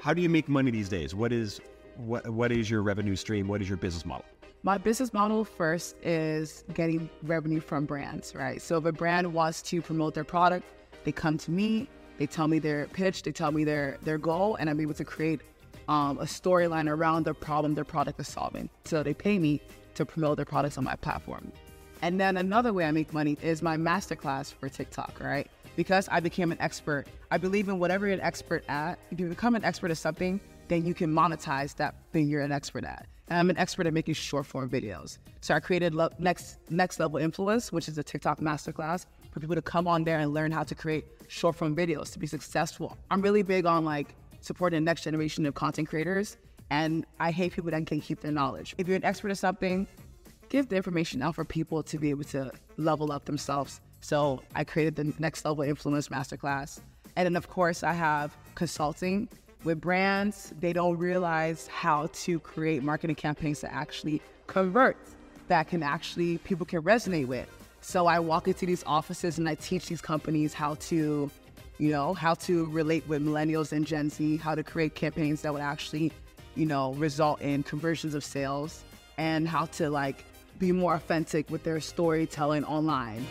how do you make money these days? What is what what is your revenue stream? What is your business model? My business model first is getting revenue from brands, right? So if a brand wants to promote their product, they come to me, they tell me their pitch, they tell me their their goal, and I'm able to create um, a storyline around the problem their product is solving. So they pay me to promote their products on my platform. And then another way I make money is my masterclass for TikTok, right? Because I became an expert. I believe in whatever you're an expert at. If you become an expert at something, then you can monetize that thing you're an expert at. And I'm an expert at making short form videos. So I created lo- next next level influence, which is a TikTok masterclass for people to come on there and learn how to create short form videos to be successful. I'm really big on like supporting the next generation of content creators, and I hate people that can keep their knowledge. If you're an expert at something, give the information out for people to be able to level up themselves. So I created the next level influence masterclass. And then of course I have consulting with brands. They don't realize how to create marketing campaigns that actually convert, that can actually people can resonate with. So I walk into these offices and I teach these companies how to, you know, how to relate with millennials and Gen Z, how to create campaigns that would actually, you know, result in conversions of sales and how to like be more authentic with their storytelling online.